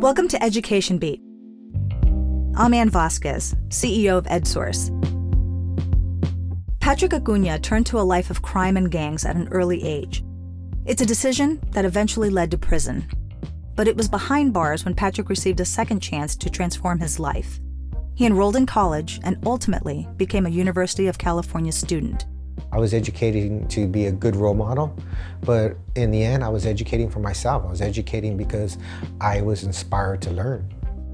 Welcome to Education Beat. I'm Ann Vasquez, CEO of EdSource. Patrick Acuña turned to a life of crime and gangs at an early age. It's a decision that eventually led to prison. But it was behind bars when Patrick received a second chance to transform his life. He enrolled in college and ultimately became a University of California student. I was educating to be a good role model, but in the end, I was educating for myself. I was educating because I was inspired to learn.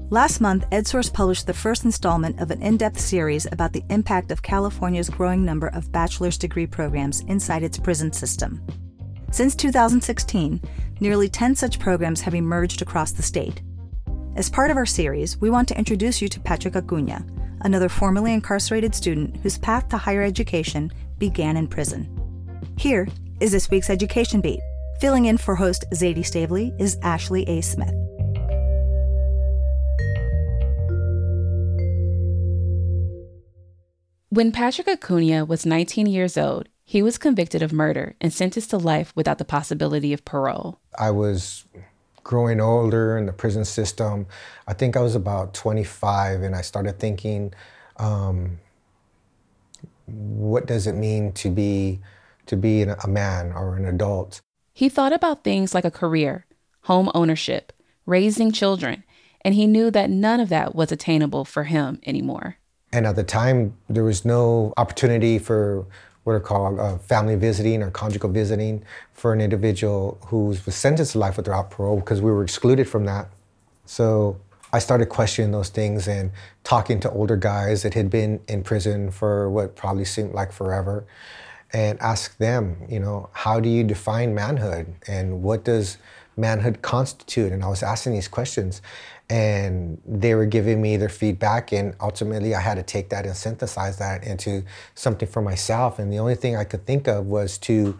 Last month, EdSource published the first installment of an in depth series about the impact of California's growing number of bachelor's degree programs inside its prison system. Since 2016, nearly 10 such programs have emerged across the state. As part of our series, we want to introduce you to Patrick Acuña, another formerly incarcerated student whose path to higher education began in prison. Here is this week's Education Beat. Filling in for host Zaidee Stavely is Ashley A. Smith. When Patrick Acuña was 19 years old, he was convicted of murder and sentenced to life without the possibility of parole. I was growing older in the prison system. I think I was about 25, and I started thinking, um, what does it mean to be to be a man or an adult? He thought about things like a career, home ownership, raising children, and he knew that none of that was attainable for him anymore. And at the time, there was no opportunity for what are called uh, family visiting or conjugal visiting for an individual who was sentenced to life without parole because we were excluded from that. So I started questioning those things and talking to older guys that had been in prison for what probably seemed like forever and ask them, you know, how do you define manhood and what does manhood constitute? And I was asking these questions and they were giving me their feedback and ultimately I had to take that and synthesize that into something for myself. And the only thing I could think of was to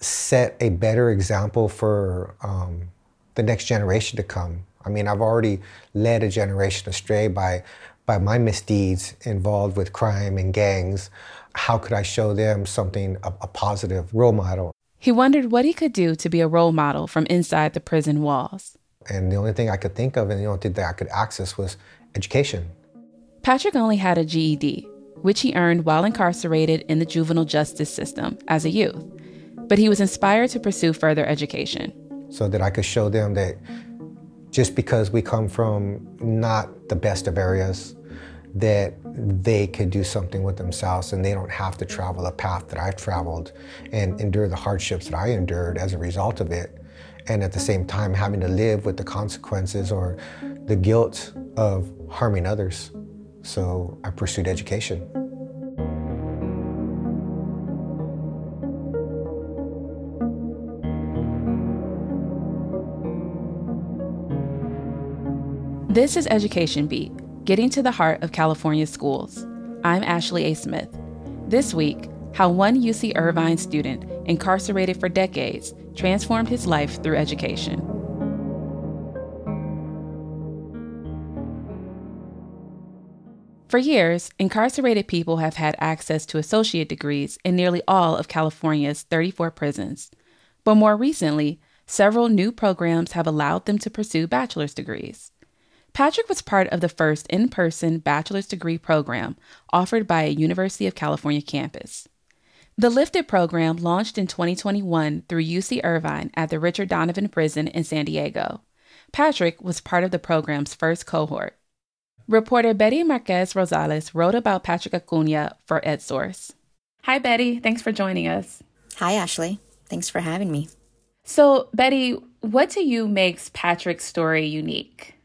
set a better example for um, the next generation to come I mean, I've already led a generation astray by, by my misdeeds involved with crime and gangs. How could I show them something, a, a positive role model? He wondered what he could do to be a role model from inside the prison walls. And the only thing I could think of and the only thing that I could access was education. Patrick only had a GED, which he earned while incarcerated in the juvenile justice system as a youth. But he was inspired to pursue further education. So that I could show them that just because we come from not the best of areas, that they could do something with themselves and they don't have to travel the path that I've traveled and endure the hardships that I endured as a result of it. And at the same time, having to live with the consequences or the guilt of harming others. So I pursued education. This is Education Beat, getting to the heart of California schools. I'm Ashley A. Smith. This week, how one UC Irvine student, incarcerated for decades, transformed his life through education. For years, incarcerated people have had access to associate degrees in nearly all of California's 34 prisons. But more recently, several new programs have allowed them to pursue bachelor's degrees. Patrick was part of the first in person bachelor's degree program offered by a University of California campus. The Lifted program launched in 2021 through UC Irvine at the Richard Donovan Prison in San Diego. Patrick was part of the program's first cohort. Reporter Betty Márquez Rosales wrote about Patrick Acuña for EdSource. Hi, Betty. Thanks for joining us. Hi, Ashley. Thanks for having me. So, Betty, what to you makes Patrick's story unique?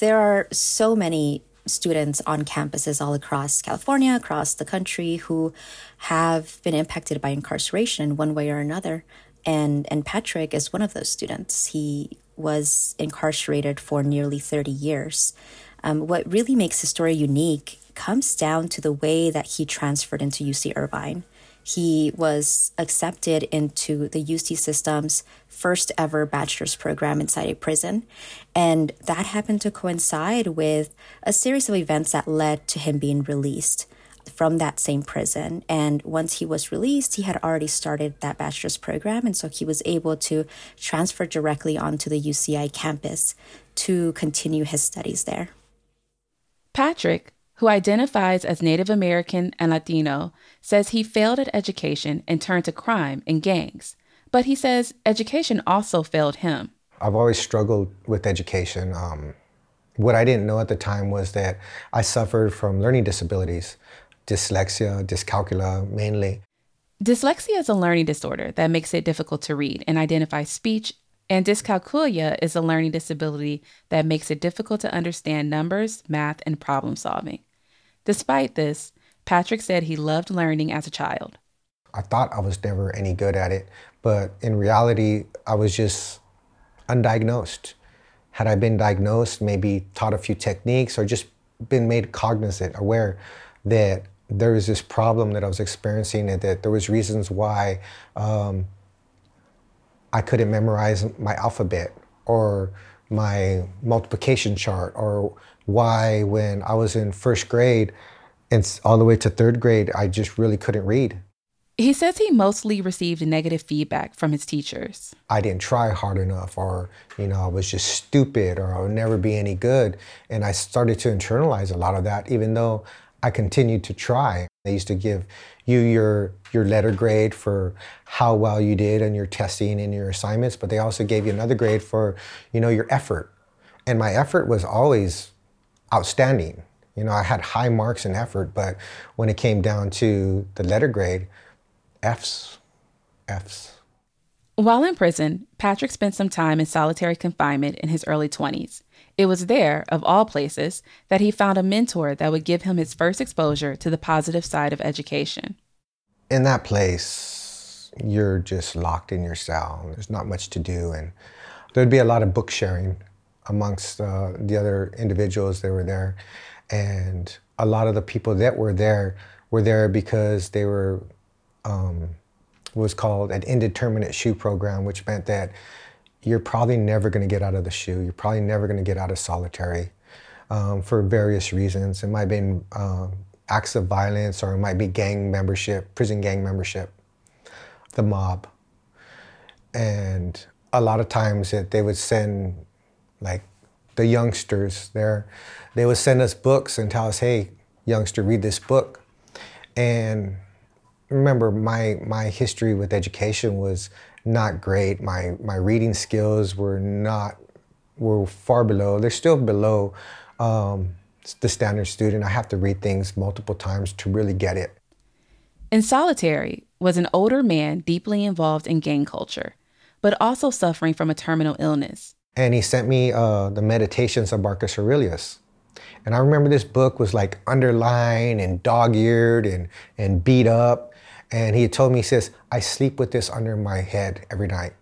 There are so many students on campuses all across California, across the country, who have been impacted by incarceration in one way or another. And, and Patrick is one of those students. He was incarcerated for nearly 30 years. Um, what really makes his story unique comes down to the way that he transferred into UC Irvine. He was accepted into the UC system's first ever bachelor's program inside a prison. And that happened to coincide with a series of events that led to him being released. from that same prison. And once he was released, he had already started that bachelor's program. And so he was able to transfer directly onto the UCI campus to continue his studies there. Patrick, who identifies as Native American and Latino, says he failed at education and turned to crime and gangs. But he says education also failed him. I've always struggled with education. Um, what I didn't know at the time was that I suffered from learning disabilities, dyslexia, dyscalculia mainly. Dyslexia is a learning disorder that makes it difficult to read and identify speech, and dyscalculia is a learning disability that makes it difficult to understand numbers, math, and problem solving. Despite this, Patrick said he loved learning as a child. I thought I was never any good at it, but in reality, I was just undiagnosed. Had I been diagnosed, maybe taught a few techniques, or just been made cognizant, aware that there was this problem that I was experiencing, and that there was reasons why um, I couldn't memorize my alphabet or my multiplication chart, or why when I was in first grade and all the way to third grade, I just really couldn't read. He says he mostly received negative feedback from his teachers. I didn't try hard enough, or, you know, I was just stupid, or I would never be any good. And I started to internalize a lot of that, even though I continued to try. They used to give you your, your letter grade for how well you did in your testing and your assignments, but they also gave you another grade for, you know, your effort. And my effort was always outstanding. You know, I had high marks in effort, but when it came down to the letter grade, F's, F's. While in prison, Patrick spent some time in solitary confinement in his early 20s. It was there, of all places, that he found a mentor that would give him his first exposure to the positive side of education. In that place, you're just locked in your cell. There's not much to do, and there'd be a lot of book sharing amongst uh, the other individuals that were there. And a lot of the people that were there were there because they were um, was called an indeterminate SHU program, which meant that you're probably never going to get out of the SHU. You're probably never going to get out of solitary um, for various reasons. It might have been um, acts of violence or it might be gang membership, prison gang membership, the mob. And a lot of times that they would send like the youngsters there, they would send us books and tell us, hey, youngster, read this book. And remember my my history with education was not great. My my reading skills were not were far below. They're still below um, the standard student. I have to read things multiple times to really get it. In solitary was an older man deeply involved in gang culture, but also suffering from a terminal illness. And he sent me uh, the Meditations of Marcus Aurelius. And I remember this book was like underlined and dog-eared and, and beat up. And he told me, he says, I sleep with this under my head every night.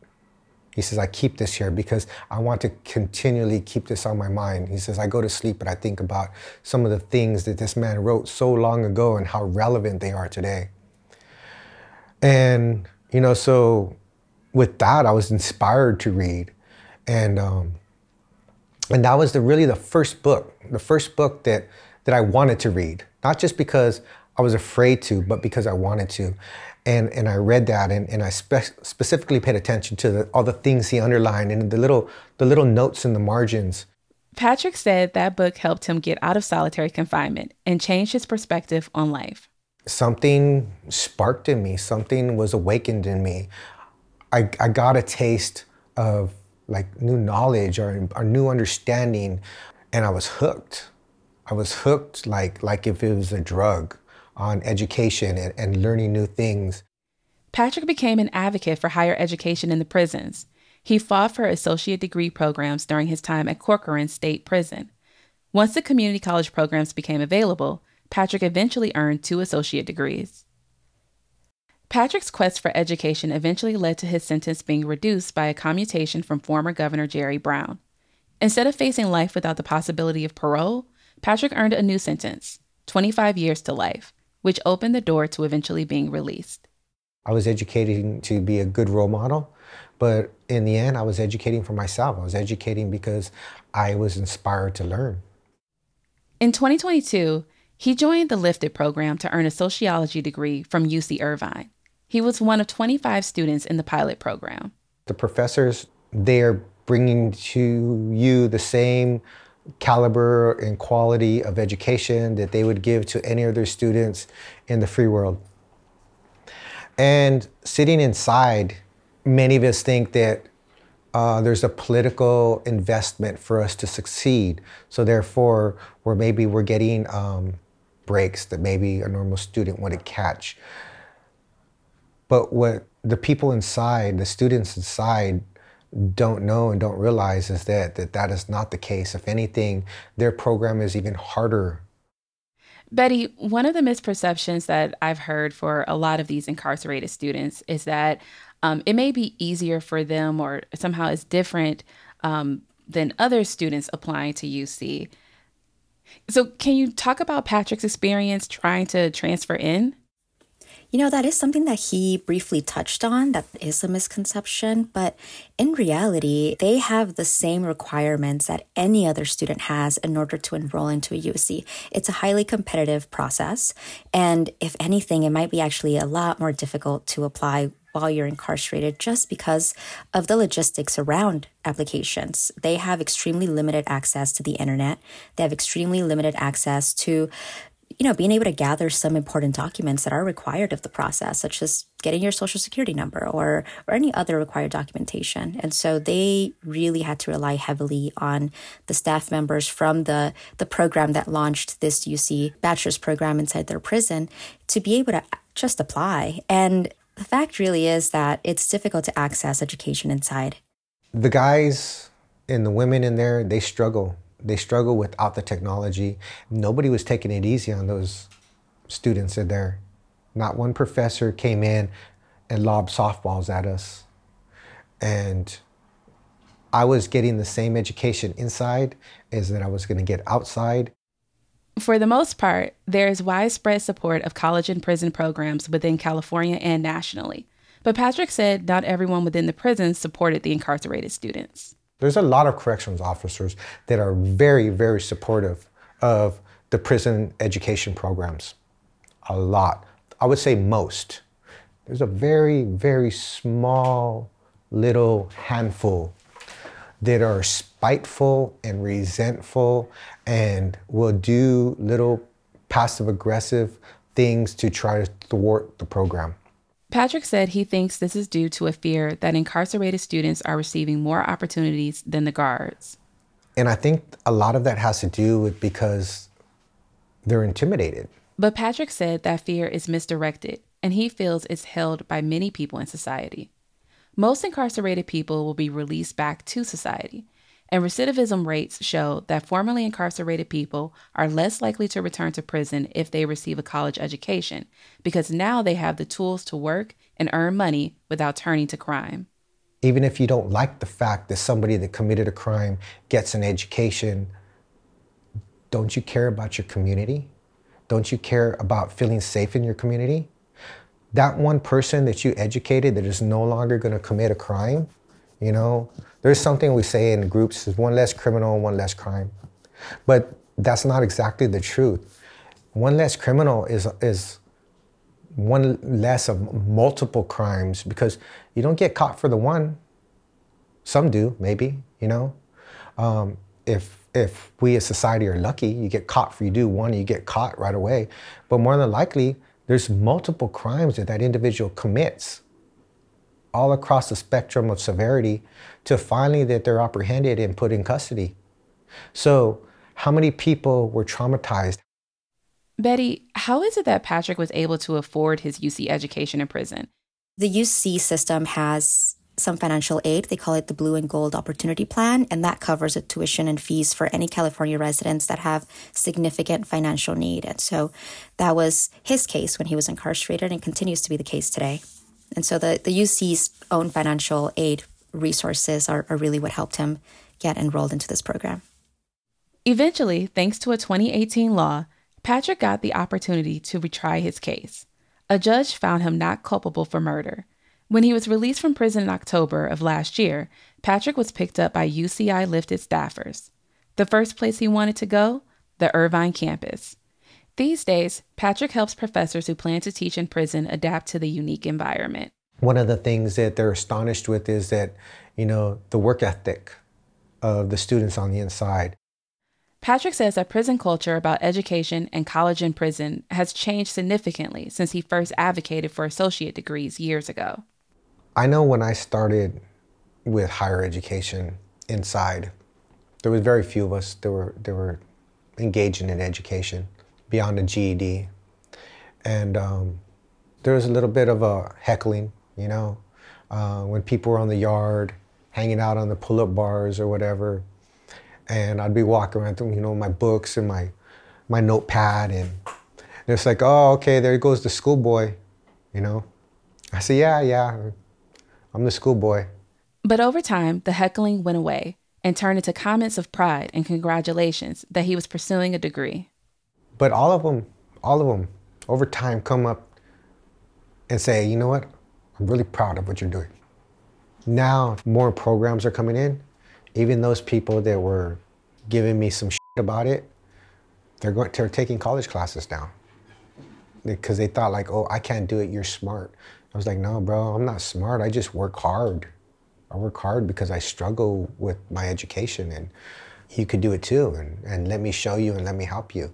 He says, I keep this here because I want to continually keep this on my mind. He says, I go to sleep and I think about some of the things that this man wrote so long ago and how relevant they are today. And, you know, so with that, I was inspired to read. And, um, and that was the, really the first book, the first book that, that I wanted to read. Not just because I was afraid to, but because I wanted to. And, and I read that and, and I spe- specifically paid attention to the, all the things he underlined and the little, the little notes in the margins. Patrick said that book helped him get out of solitary confinement and change his perspective on life. Something sparked in me, something was awakened in me. I, I got a taste of like new knowledge or, or new understanding, and I was hooked. I was hooked like, like if it was a drug on education and, and learning new things. Patrick became an advocate for higher education in the prisons. He fought for associate degree programs during his time at Corcoran State Prison. Once the community college programs became available, Patrick eventually earned two associate degrees. Patrick's quest for education eventually led to his sentence being reduced by a commutation from former Governor Jerry Brown. Instead of facing life without the possibility of parole, Patrick earned a new sentence 25 years to life which opened the door to eventually being released. I was educating to be a good role model, but in the end, I was educating for myself. I was educating because I was inspired to learn. In 2022, He joined the Lifted program to earn a sociology degree from UC Irvine. He was one of 25 students in the pilot program. The professors, they're bringing to you the same caliber and quality of education that they would give to any other students in the free world. And sitting inside, many of us think that uh, there's a political investment for us to succeed. So therefore, we're maybe we're getting um, breaks that maybe a normal student wouldn't catch. But what the people inside, the students inside, don't know and don't realize is that, that that is not the case. If anything, their program is even harder. Betty, one of the misperceptions that I've heard for a lot of these incarcerated students is that um, it may be easier for them or somehow it's different um, than other students applying to UC. So, can you talk about Patrick's experience trying to transfer in? You know, that is something that he briefly touched on. That is a misconception. But in reality, they have the same requirements that any other student has in order to enroll into a UC. It's a highly competitive process. And if anything, it might be actually a lot more difficult to apply while you're incarcerated just because of the logistics around applications. They have extremely limited access to the internet. They have extremely limited access to you know, being able to gather some important documents that are required of the process, such as getting your social security number or or any other required documentation. And so they really had to rely heavily on the staff members from the the program that launched this UC bachelor's program inside their prison to be able to just apply. And the fact really is that it's difficult to access education inside. The guys and the women in there, they struggle they struggle without the technology. Nobody was taking it easy on those students in there. Not one professor came in and lobbed softballs at us. And I was getting the same education inside as that I was going to get outside. For the most part, there is widespread support of college and prison programs within California and nationally. But Patrick said not everyone within the prisons supported the incarcerated students. There's a lot of corrections officers that are very, very supportive of the prison education programs. A lot. I would say most. There's a very, very small little handful that are spiteful and resentful and will do little passive aggressive things to try to thwart the program. Patrick said he thinks this is due to a fear that incarcerated students are receiving more opportunities than the guards. And I think a lot of that has to do with because they're intimidated. But Patrick said that fear is misdirected, and he feels it's held by many people in society. Most incarcerated people will be released back to society, and recidivism rates show that formerly incarcerated people are less likely to return to prison if they receive a college education because now they have the tools to work and earn money without turning to crime. Even if you don't like the fact that somebody that committed a crime gets an education, don't you care about your community? Don't you care about feeling safe in your community? That one person that you educated that is no longer going to commit a crime, you know, there's something we say in groups is one less criminal, one less crime. But that's not exactly the truth. One less criminal is, is one less of multiple crimes because you don't get caught for the one. Some do, maybe, you know. Um, if if we as society are lucky, you get caught for you do one, you get caught right away. But more than likely, there's multiple crimes that that individual commits all across the spectrum of severity to finally that they're apprehended and put in custody. So, how many people were traumatized? Betty, how is it that Patrick was able to afford his UC education in prison? The UC system has some financial aid. They call it the Blue and Gold Opportunity Plan, and that covers the tuition and fees for any California residents that have significant financial need. And so that was his case when he was incarcerated and continues to be the case today. And so the, the UC's own financial aid resources are, are really what helped him get enrolled into this program. Eventually, thanks to a 2018 law, Patrick got the opportunity to retry his case. A judge found him not culpable for murder. When he was released from prison in October of last year, Patrick was picked up by UCI lifted staffers. The first place he wanted to go? The Irvine campus. These days, Patrick helps professors who plan to teach in prison adapt to the unique environment. One of the things that they're astonished with is that, you know, the work ethic of the students on the inside. Patrick says that prison culture about education and college in prison has changed significantly since he first advocated for associate degrees years ago. I know when I started with higher education inside, there was very few of us that were, that were engaging in education beyond the GED. And um, there was a little bit of a heckling, you know, uh, when people were on the yard, hanging out on the pull-up bars or whatever. And I'd be walking around, you know, my books and my, my notepad. And it's like, oh, okay, there goes the schoolboy, you know. I said, yeah, yeah, I'm the schoolboy. But over time, the heckling went away and turned into comments of pride and congratulations that he was pursuing a degree. But all of them, all of them, over time come up and say, you know what? I'm really proud of what you're doing. Now more programs are coming in. Even those people that were giving me some shit about it, they're going they're taking college classes now. Because they thought like, oh, I can't do it, you're smart. I was like, no, bro, I'm not smart. I just work hard. I work hard because I struggle with my education and you could do it too. And, and let me show you and let me help you.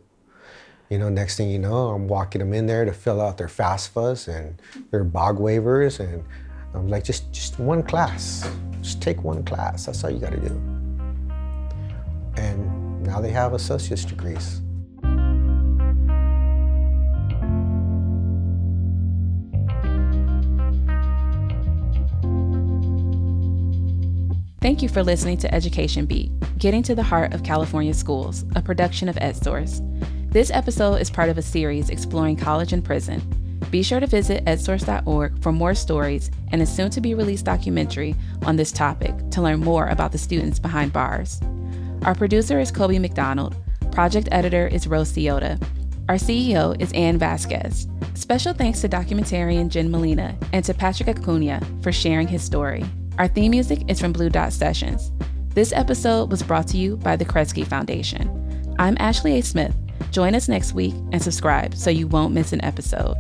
You know, next thing you know, I'm walking them in there to fill out their FAFSAs and their BOG waivers. And I'm like, just, just one class. Just take one class. That's all you got to do. And now they have associate's degrees. Thank you for listening to Education Beat, Getting to the Heart of California Schools, a production of EdSource. This episode is part of a series exploring college and prison. Be sure to visit edsource.org for more stories and a soon to be released documentary on this topic to learn more about the students behind bars. Our producer is Coby McDonald. Project editor is Rose Ciotta. Our CEO is Ann Vasquez. Special thanks to documentarian Jen Molina and to Patrick Acuña for sharing his story. Our theme music is from Blue Dot Sessions. This episode was brought to you by the Kresge Foundation. I'm Ashley A. Smith. Join us next week and subscribe so you won't miss an episode.